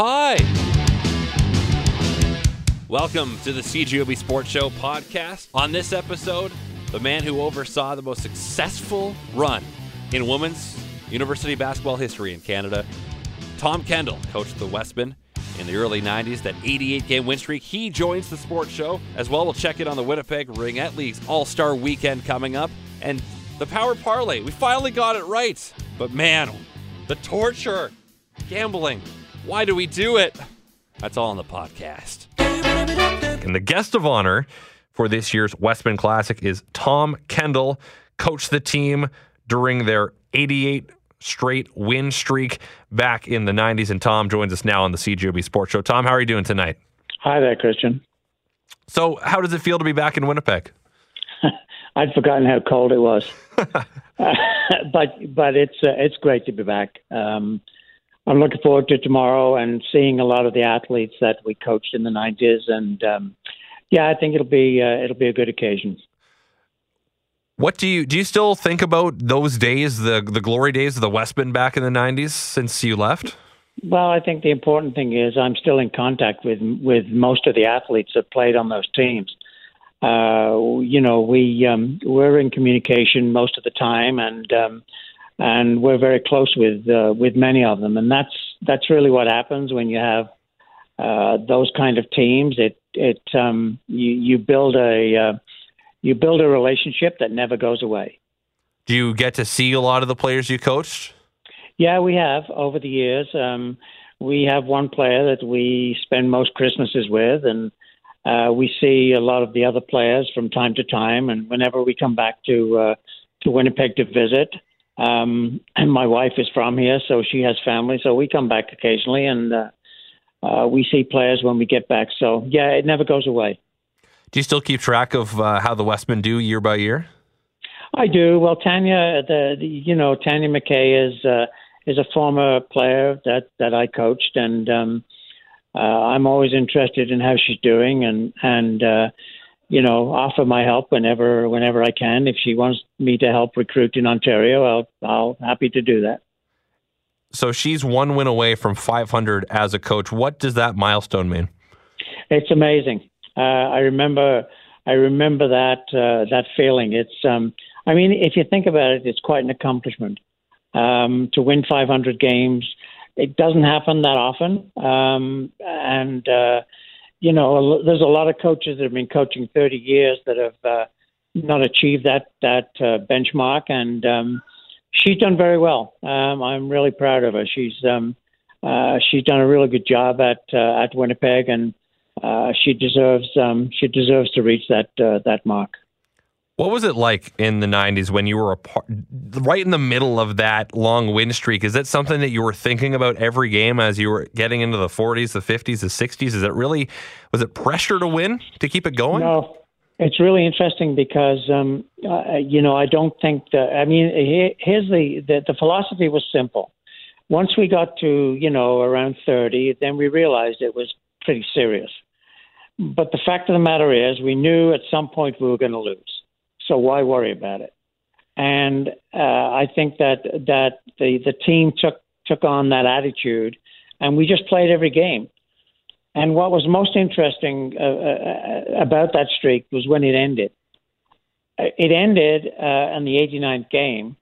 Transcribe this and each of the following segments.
Hi. Welcome to the CJOB Sports Show podcast. On this episode, the man who oversaw the most successful run in women's university basketball history in Canada, Tom Kendall, coached the Wesmen in the early 90s, that 88 game win streak. He joins the sports show as well. We'll check in on the Winnipeg Ringette League's All Star weekend coming up and the Power Parlay. We finally got it right. But man, the torture, gambling. Why do we do it? That's all on the podcast. And the guest of honor for this year's Wesmen Classic is Tom Kendall, coached the team during their 88 straight win streak back in the 90s. And Tom joins us now on the CJOB Sports Show. Tom, how are you doing tonight? Hi there, Christian. So, how does it feel to be back in Winnipeg? I'd forgotten how cold it was, uh, but but it's uh, it's great to be back. Um, I'm looking forward to tomorrow and seeing a lot of the athletes that we coached in the '90s, and um, yeah, I think it'll be uh, it'll be a good occasion. What do you do? You still think about those days, the the glory days of the Wesmen back in the '90s since you left? Well, I think the important thing is I'm still in contact with with most of the athletes that played on those teams. Uh, you know, we um, we're in communication most of the time, and um, and we're very close with uh, with many of them, and that's that's really what happens when you have uh, those kind of teams. It it um, you you build a uh, you build a relationship that never goes away. Do you get to see a lot of the players you coached? Yeah, we have over the years. Um, we have one player that we spend most Christmases with, and uh, we see a lot of the other players from time to time. And whenever we come back to uh, to Winnipeg to visit, um, and my wife is from here, so she has family, so we come back occasionally, and uh, uh, we see players when we get back. So yeah, it never goes away. Do you still keep track of uh, how the Wesmen do year by year? I do. Well, Tanya, the, the you know Tanya McKay is uh, is a former player that that I coached, and um, uh, I'm always interested in how she's doing, and and uh, you know offer my help whenever whenever I can. If she wants me to help recruit in Ontario, I'll I'll happy to do that. So she's one win away from 500 as a coach. What does that milestone mean? It's amazing. Uh, I remember, I remember that uh, that feeling. It's, um, I mean, if you think about it, it's quite an accomplishment um, to win 500 games. It doesn't happen that often, um, and uh, you know, there's a lot of coaches that have been coaching 30 years that have uh, not achieved that that uh, benchmark, and um, she's done very well. Um, I'm really proud of her. She's um, uh, she's done a really good job at uh, at Winnipeg, and uh, she deserves um, she deserves to reach that uh, that mark. What was it like in the '90s when you were part, right in the middle of that long win streak? Is that something that you were thinking about every game as you were getting into the 40s, the 50s, the 60s? Is it really was it pressure to win to keep it going? No, it's really interesting because um, uh, you know I don't think that. I mean, here's the, the the philosophy was simple. Once we got to you know around 30, then we realized it was pretty serious. But the fact of the matter is, we knew at some point we were going to lose. So why worry about it? And uh, I think that that the the team took took on that attitude, and we just played every game. And what was most interesting uh, uh, about that streak was when it ended. It ended uh, in the 89th game.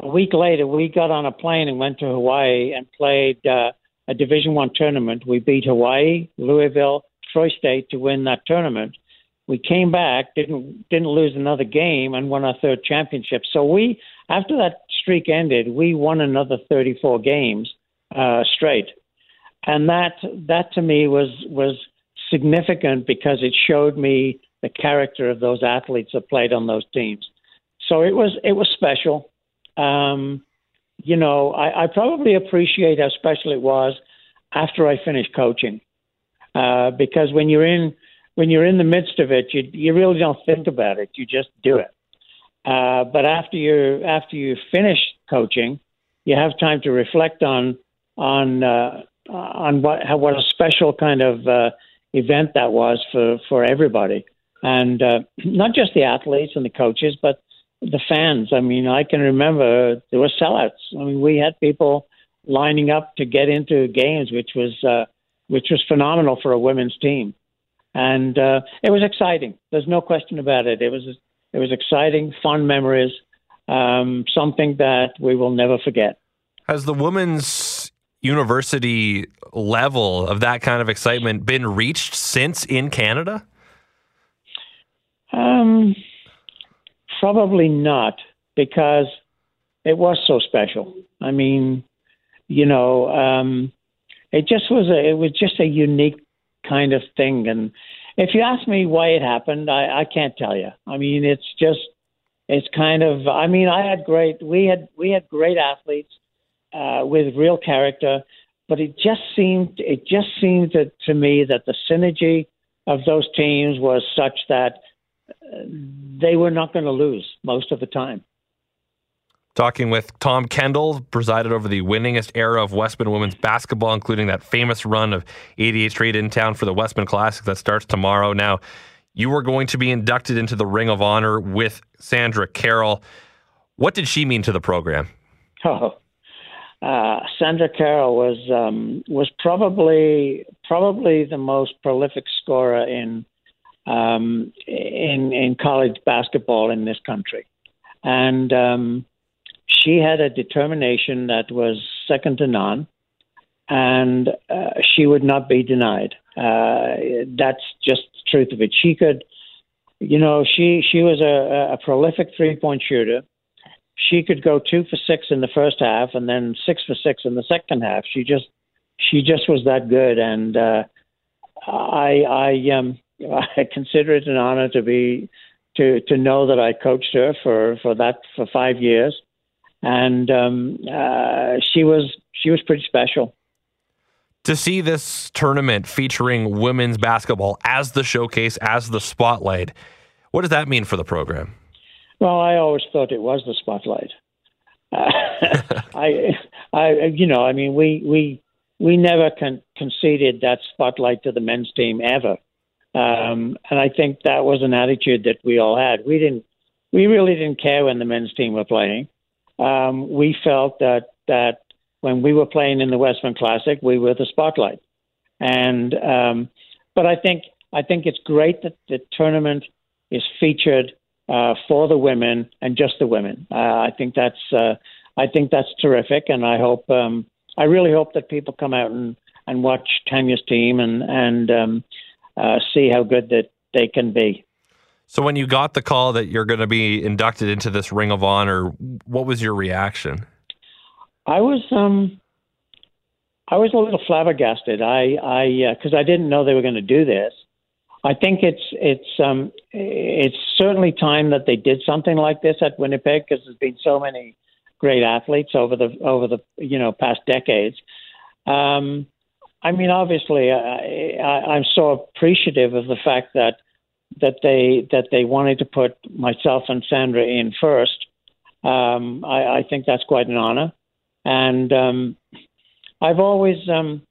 A week later, we got on a plane and went to Hawaii and played uh, a Division One tournament. We beat Hawaii, Louisville, Troy State to win that tournament. We came back, didn't didn't lose another game, and won our third championship. So we, after that streak ended, we won another 34 games uh, straight, and that that to me was was significant because it showed me the character of those athletes that played on those teams. So it was it was special. Um, you know, I, I probably appreciate how special it was after I finished coaching. Uh, because when you're in when you're in the midst of it, you you really don't think about it. You just do it. Uh, but after you after you finish coaching, you have time to reflect on on uh, on what how, what a special kind of uh, event that was for for everybody, and uh, not just the athletes and the coaches, but the fans. I mean, I can remember there were sellouts. I mean, we had people lining up to get into games, which was uh, which was phenomenal for a women's team, and uh, it was exciting. There's no question about it. It was it was exciting, fun memories, um, something that we will never forget. Has the women's university level of that kind of excitement been reached since in Canada? Um, probably not, because it was so special. I mean, you know, um, it just was a it was just a unique kind of thing. And if you ask me why it happened, I, I can't tell you. I mean, it's just it's kind of. I mean, I had great. We had we had great athletes uh, with real character, but it just seemed it just seemed to, to me that the synergy of those teams was such that uh, they were not going to lose most of the time. Talking with Tom Kendall, presided over the winningest era of Wesmen women's basketball, including that famous run of 88 straight in town for the Wesmen Classic that starts tomorrow. Now, you are going to be inducted into the Ring of Honor with Sandra Carroll. What did she mean to the program? Oh, uh, Sandra Carroll was um, was probably probably the most prolific scorer in um, in in college basketball in this country, and um, she had a determination that was second to none, and uh, she would not be denied. Uh, that's just the truth of it. She could, you know, she she was a, a prolific three point shooter. She could go two for six in the first half, and then six for six in the second half. She just she just was that good, and uh, I I um I consider it an honor to be to to know that I coached her for for that for five years and um, uh, she was she was pretty special. To see this tournament featuring women's basketball as the showcase, as the spotlight, what does that mean for the program? Well, I always thought it was the spotlight. Uh, I, I, you know, I mean, we we we never con- conceded that spotlight to the men's team ever, um, and I think that was an attitude that we all had. We didn't, we really didn't care when the men's team were playing um, we felt that that when we were playing in the Wesmen Classic, we were the spotlight. And um, but I think I think it's great that the tournament is featured uh, for the women and just the women. Uh, I think that's uh, I think that's terrific, and I hope um, I really hope that people come out and, and watch Tanya's team and and um, uh, see how good that they can be. So when you got the call that you're going to be inducted into this Ring of Honor, what was your reaction? I was um I was a little flabbergasted. I I because uh, I didn't know they were going to do this. I think it's it's um it's certainly time that they did something like this at Winnipeg because there's been so many great athletes over the over the you know past decades. Um, I mean, obviously, I, I, I'm so appreciative of the fact that that they that they wanted to put myself and Sandra in first. Um, I, I think that's quite an honor, and um, I've always, um,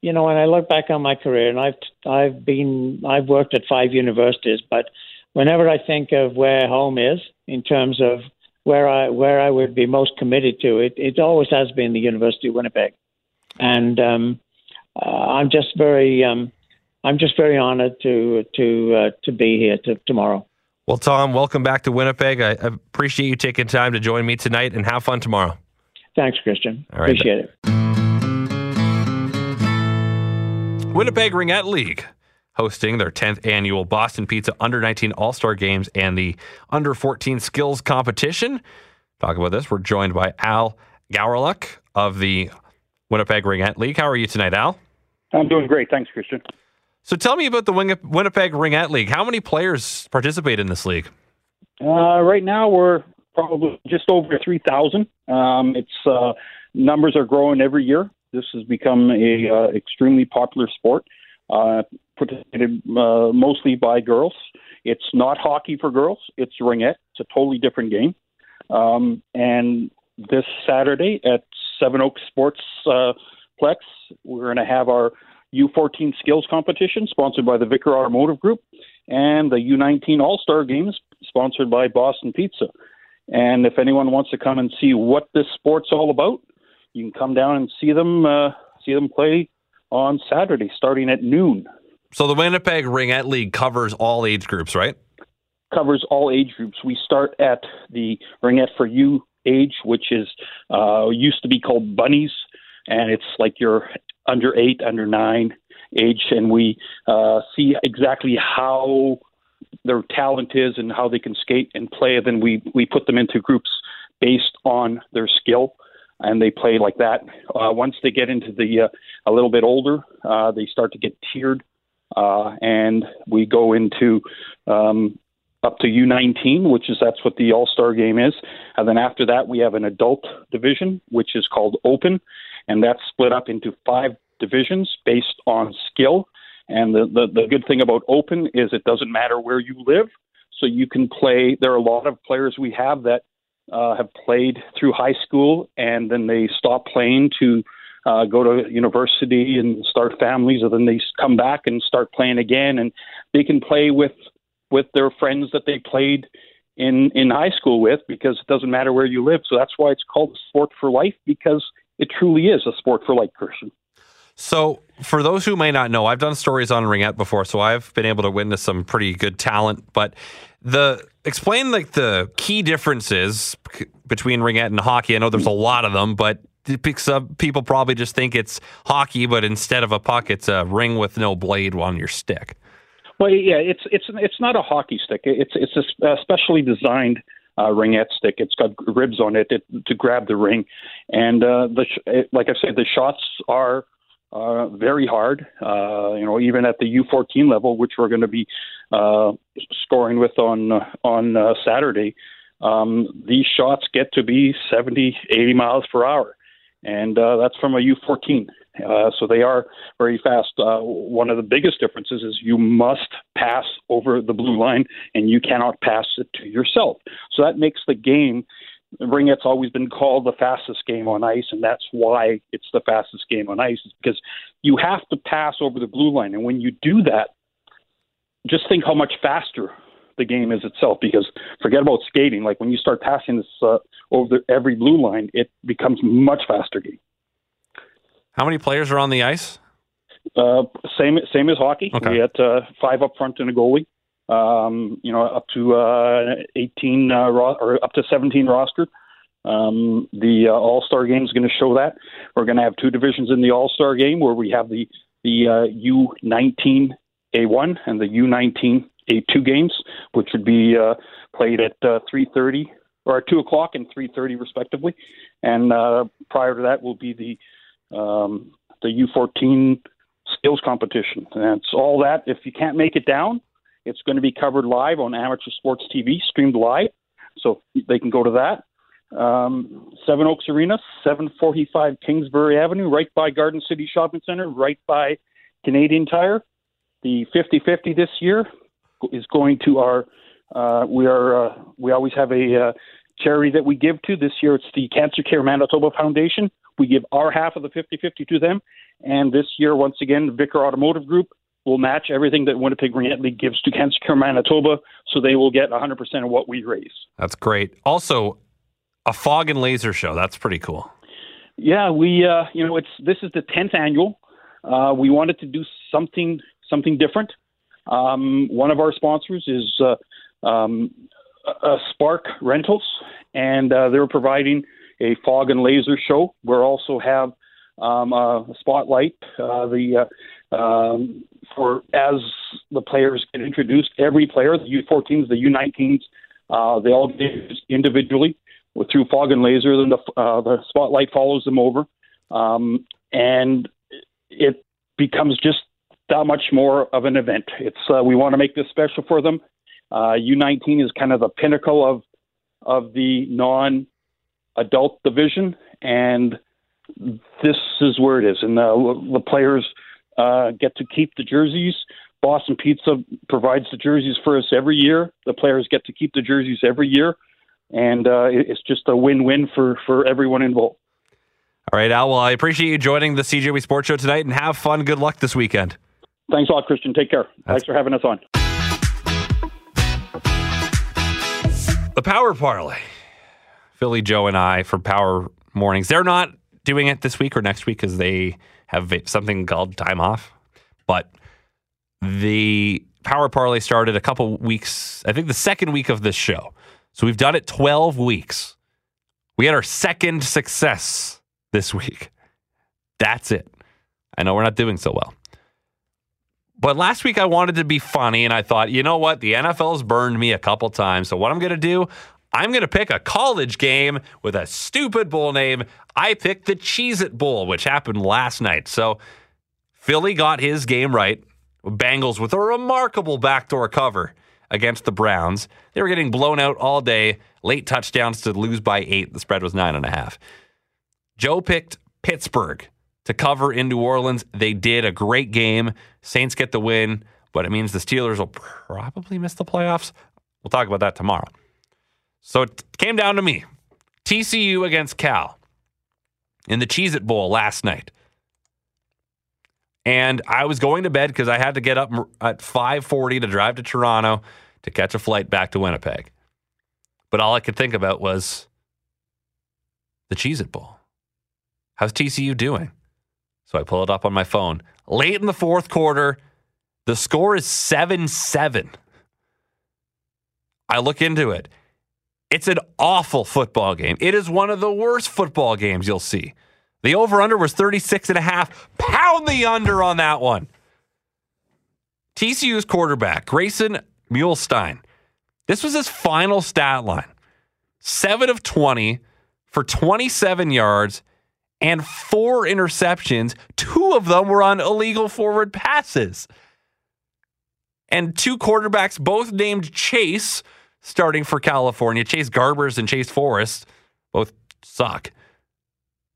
you know, when I look back on my career, and I've I've been I've worked at five universities, but whenever I think of where home is in terms of where I where I would be most committed to, it it always has been the University of Winnipeg, and um, uh, I'm just very um, I'm just very honored to to uh, to be here to, tomorrow. Well, Tom, welcome back to Winnipeg. I, I, appreciate you taking time to join me tonight, and have fun tomorrow. Thanks, Christian. All right. Appreciate it. Winnipeg Ringette League hosting their 10th annual Boston Pizza Under 19 All Star Games and the Under 14 Skills Competition. Talk about this. We're joined by Al Gowerluck of the Winnipeg Ringette League. How are you tonight, Al? I'm doing great. Thanks, Christian. So tell me about the Winnipeg Ringette League. How many players participate in this league? Uh, right now, we're probably just over 3,000. Um, its uh, numbers are growing every year. This has become a uh, extremely popular sport, uh, participated uh, mostly by girls. It's not hockey for girls. It's ringette. It's a totally different game. Um, and this Saturday at Seven Oaks Sports uh, Plex, we're going to have our U14 Skills Competition, sponsored by the Vickar Automotive Group, and the U19 All Star Games, sponsored by Boston Pizza. And if anyone wants to come and see what this sport's all about, you can come down and see them uh, see them play on Saturday, starting at noon. So the Winnipeg Ringette League covers all age groups, right? Covers all age groups. We start at the Ringette for You age, which is uh, used to be called bunnies, and it's like you're under eight, under nine age, and we uh, see exactly how their talent is and how they can skate and play. Then we we put them into groups based on their skill, and they play like that. Uh, once they get into the uh, a little bit older, uh, they start to get tiered, uh, and we go into um, up to U19, which is that's what the All Star game is. And then after that, we have an adult division, which is called Open, and that's split up into five divisions based on skill. And the, the, the good thing about Open is it doesn't matter where you live. So you can play. There are a lot of players we have that uh, have played through high school and then they stop playing to uh, go to university and start families, and then they come back and start playing again. And they can play with with their friends that they played in in high school with because it doesn't matter where you live. So that's why it's called sport for life because it truly is a sport for life, Christian. So, for those who may not know, I've done stories on Ringette before, so I've been able to witness some pretty good talent. But the explain like the key differences between Ringette and hockey. I know there's a lot of them, but some people probably just think it's hockey, but instead of a puck, it's a ring with no blade on your stick. Well, yeah, it's it's it's not a hockey stick. It's it's a uh, specially designed uh, ringette stick. It's got ribs on it, to grab the ring, and uh, the it, like I said, the shots are uh, very hard. Uh, you know, even at the U14 level, which we're going to be uh, scoring with on on uh, Saturday, um, these shots get to be 70, 80 miles per hour, and uh, that's from a U14. Uh, so they are very fast. Uh, one of the biggest differences is you must pass over the blue line, and you cannot pass it to yourself. So that makes the game Ringette's always been called the fastest game on ice, and that's why it's the fastest game on ice, is because you have to pass over the blue line. And when you do that, just think how much faster the game is itself, because forget about skating. Like when you start passing this uh, over the, every blue line, it becomes much faster game. How many players are on the ice? Uh, same same as hockey. Okay. We had uh, five up front and a goalie um, you know, up to uh, 18 uh, ro- or up to 17 roster. Um, the uh, All Star game is going to show that. We're going to have two divisions in the All Star game where we have the the uh, U19 A1 and the U19 A2 games, which would be uh, played at uh, 3:30 or 2 o'clock and 3:30 respectively. And uh, prior to that will be the um, the U14 skills competition. And it's all that. If you can't make it down, it's going to be covered live on Amateur Sports TV, streamed live, so they can go to that. Um, Seven Oaks Arena, 745 Kingsbury Avenue, right by Garden City Shopping Center, right by Canadian Tire. The 50-50 this year is going to our. Uh, we are. Uh, we always have a uh, charity that we give to. This year, it's the Cancer Care Manitoba Foundation. We give our half of the 50-50 to them, and this year, once again, Vickar Automotive Group will match everything that Winnipeg Ringette League gives to Cancer Care Manitoba, so they will get 100% of what we raise. That's great. Also, a fog and laser show. That's pretty cool. Yeah, we uh, you know it's this is the 10th annual. Uh, we wanted to do something something different. Um, one of our sponsors is uh, um, uh, Spark Rentals, and uh, they're providing a fog and laser show. We also have um, a spotlight. Uh, the um, for as the players get introduced, every player, the U14s, the U19s, uh, they all get introduced individually through fog and laser. Then the, uh, the spotlight follows them over, um, and it becomes just that much more of an event. It's uh, we want to make this special for them. Uh, U19 is kind of the pinnacle of of the non-adult division, and this is where it is. And the, the players uh, get to keep the jerseys. Boston Pizza provides the jerseys for us every year. The players get to keep the jerseys every year, and uh, it's just a win-win for for everyone involved. All right, Al. Well, I appreciate you joining the CJOB Sports Show tonight, and have fun. Good luck this weekend. Thanks a lot, Christian. Take care. That's... Thanks for having us on. The Power Parlay. Philly Joe and I for Power Mornings. They're not doing it this week or next week because they have something called time off. But the Power Parlay started a couple weeks, I think the second week of this show. So we've done it 12 weeks. We had our second success this week. That's it. I know we're not doing so well. But last week I wanted to be funny and I thought, you know what? The NFL's burned me a couple times. So what I'm going to do, I'm going to pick a college game with a stupid bowl name. I picked the Cheez It Bowl, which happened last night. So Philly got his game right. Bengals with a remarkable backdoor cover against the Browns. They were getting blown out all day. Late touchdowns to lose by eight. The spread was nine and a half. Joe picked Pittsburgh to cover in New Orleans. They did a great game. Saints get the win, but it means the Steelers will probably miss the playoffs. We'll talk about that tomorrow. So it came down to me TCU against Cal in the Cheez It Bowl last night. And I was going to bed because I had to get up at 5:40 to drive to Toronto to catch a flight back to Winnipeg. But all I could think about was the Cheez It Bowl. How's TCU doing? So I pull it up on my phone. Late in the fourth quarter, the score is 7 7. I look into it. It's an awful football game. It is one of the worst football games you'll see. The over under was 36 and a half. Pound the under on that one. TCU's quarterback, Grayson Muehlstein. This was his final stat line 7 of 20 for 27 yards and four interceptions. Two of them were on illegal forward passes. And two quarterbacks, both named Chase, starting for California. Chase Garbers and Chase Forrest both suck.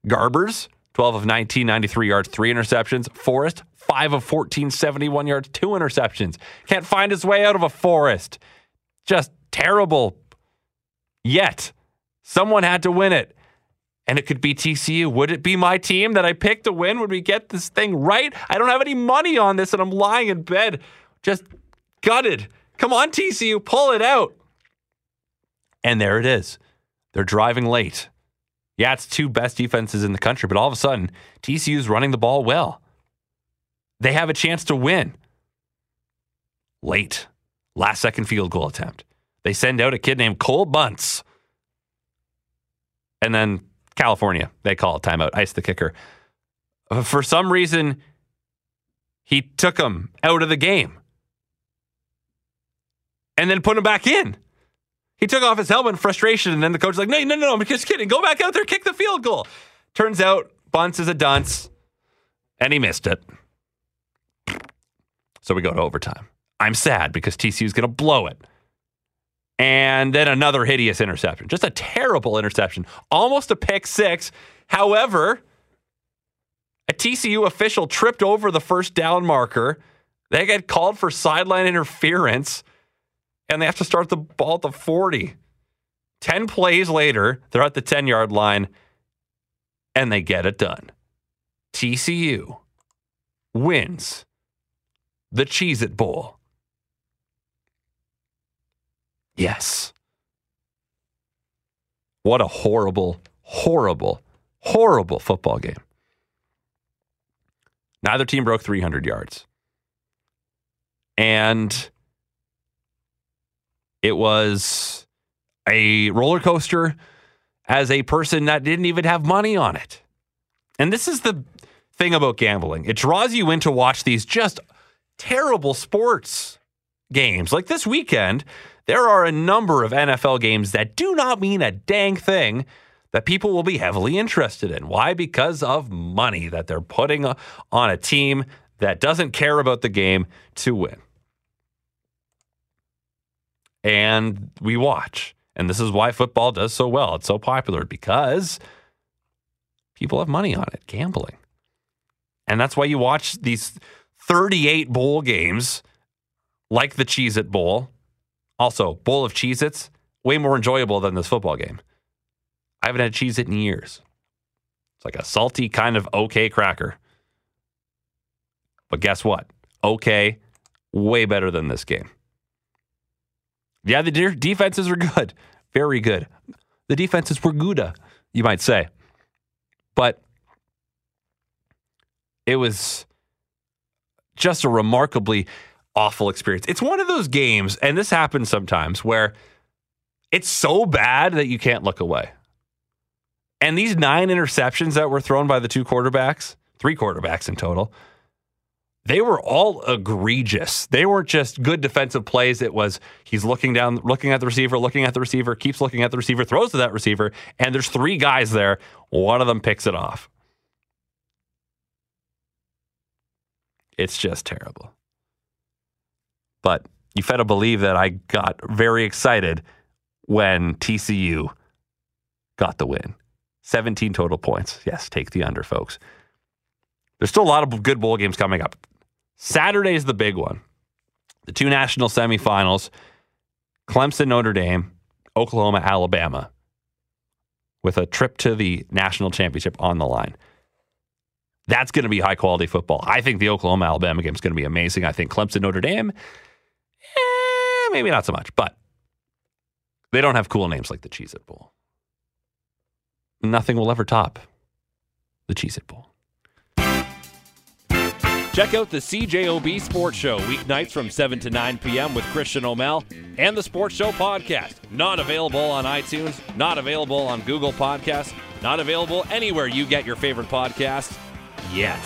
Garbers, 12 of 19, 93 yards, three interceptions. Forrest, 5 of 14, 71 yards, two interceptions. Can't find his way out of a forest. Just terrible. Yet, someone had to win it and it could be TCU. Would it be my team that I picked to win? Would we get this thing right? I don't have any money on this, and I'm lying in bed, just gutted. Come on, TCU, pull it out. And there it is. They're driving late. Yeah, it's two best defenses in the country, but all of a sudden, TCU's running the ball well. They have a chance to win. Late. Last second field goal attempt. They send out a kid named Cole Bunce. And then California. They call it timeout, ice the kicker. Uh, for some reason, he took him out of the game and then put him back in. He took off his helmet in frustration, and then the coach was like, no, no, no, I'm just kidding. Go back out there, kick the field goal. Turns out Bunce is a dunce, and he missed it. So we go to overtime. I'm sad because TCU is going to blow it and then another hideous interception. Just a terrible interception, almost a pick six. However, a TCU official tripped over the first down marker. They get called for sideline interference, and they have to start the ball at the 40. 10 plays later, they're at the 10 yard line, and they get it done. TCU wins the Cheez It Bowl. Yes. What a horrible, horrible, horrible football game. Neither team broke 300 yards. And it was a roller coaster as a person that didn't even have money on it. And this is the thing about gambling it draws you in to watch these just terrible sports games. Like this weekend, there are a number of NFL games that do not mean a dang thing that people will be heavily interested in. Why? Because of money that they're putting uh, on a team that doesn't care about the game to win. And we watch. And this is why football does so well. It's so popular because people have money on it, gambling. And that's why you watch these 38 bowl games like the Cheez It Bowl also, bowl of Cheez Its, way more enjoyable than this football game. I haven't had Cheez It in years. It's like a salty, kind of okay cracker. But guess what? Okay, way better than this game. Yeah, the de- defenses are good. Very good. The defenses were good, you might say. But It was just a remarkably awful experience. It's one of those games, and this happens sometimes, where it's so bad that you can't look away. And these nine interceptions that were thrown by the two quarterbacks, three quarterbacks in total, they were all egregious. They weren't just good defensive plays. It was he's looking down, looking at the receiver, looking at the receiver, keeps looking at the receiver, throws to that receiver, and there's three guys there. One of them picks it off. It's just terrible. But you've got to believe that I got very excited when TCU got the win. 17 total points. Yes, take the under, folks. There's still a lot of good bowl games coming up. Saturday is the big one. The two national semifinals Clemson, Notre Dame, Oklahoma, Alabama, with a trip to the national championship on the line. That's going to be high quality football. I think the Oklahoma Alabama game is going to be amazing. I think Clemson, Notre Dame, Eh, maybe not so much, but they don't have cool names like the Cheez It Bowl. Nothing will ever top the Cheez It Bowl. Check out the CJOB Sports Show weeknights from 7 to 9 p.m. with Christian O'Mel and the Sports Show podcast. Not available on iTunes, not available on Google Podcasts, not available anywhere you get your favorite podcasts yet.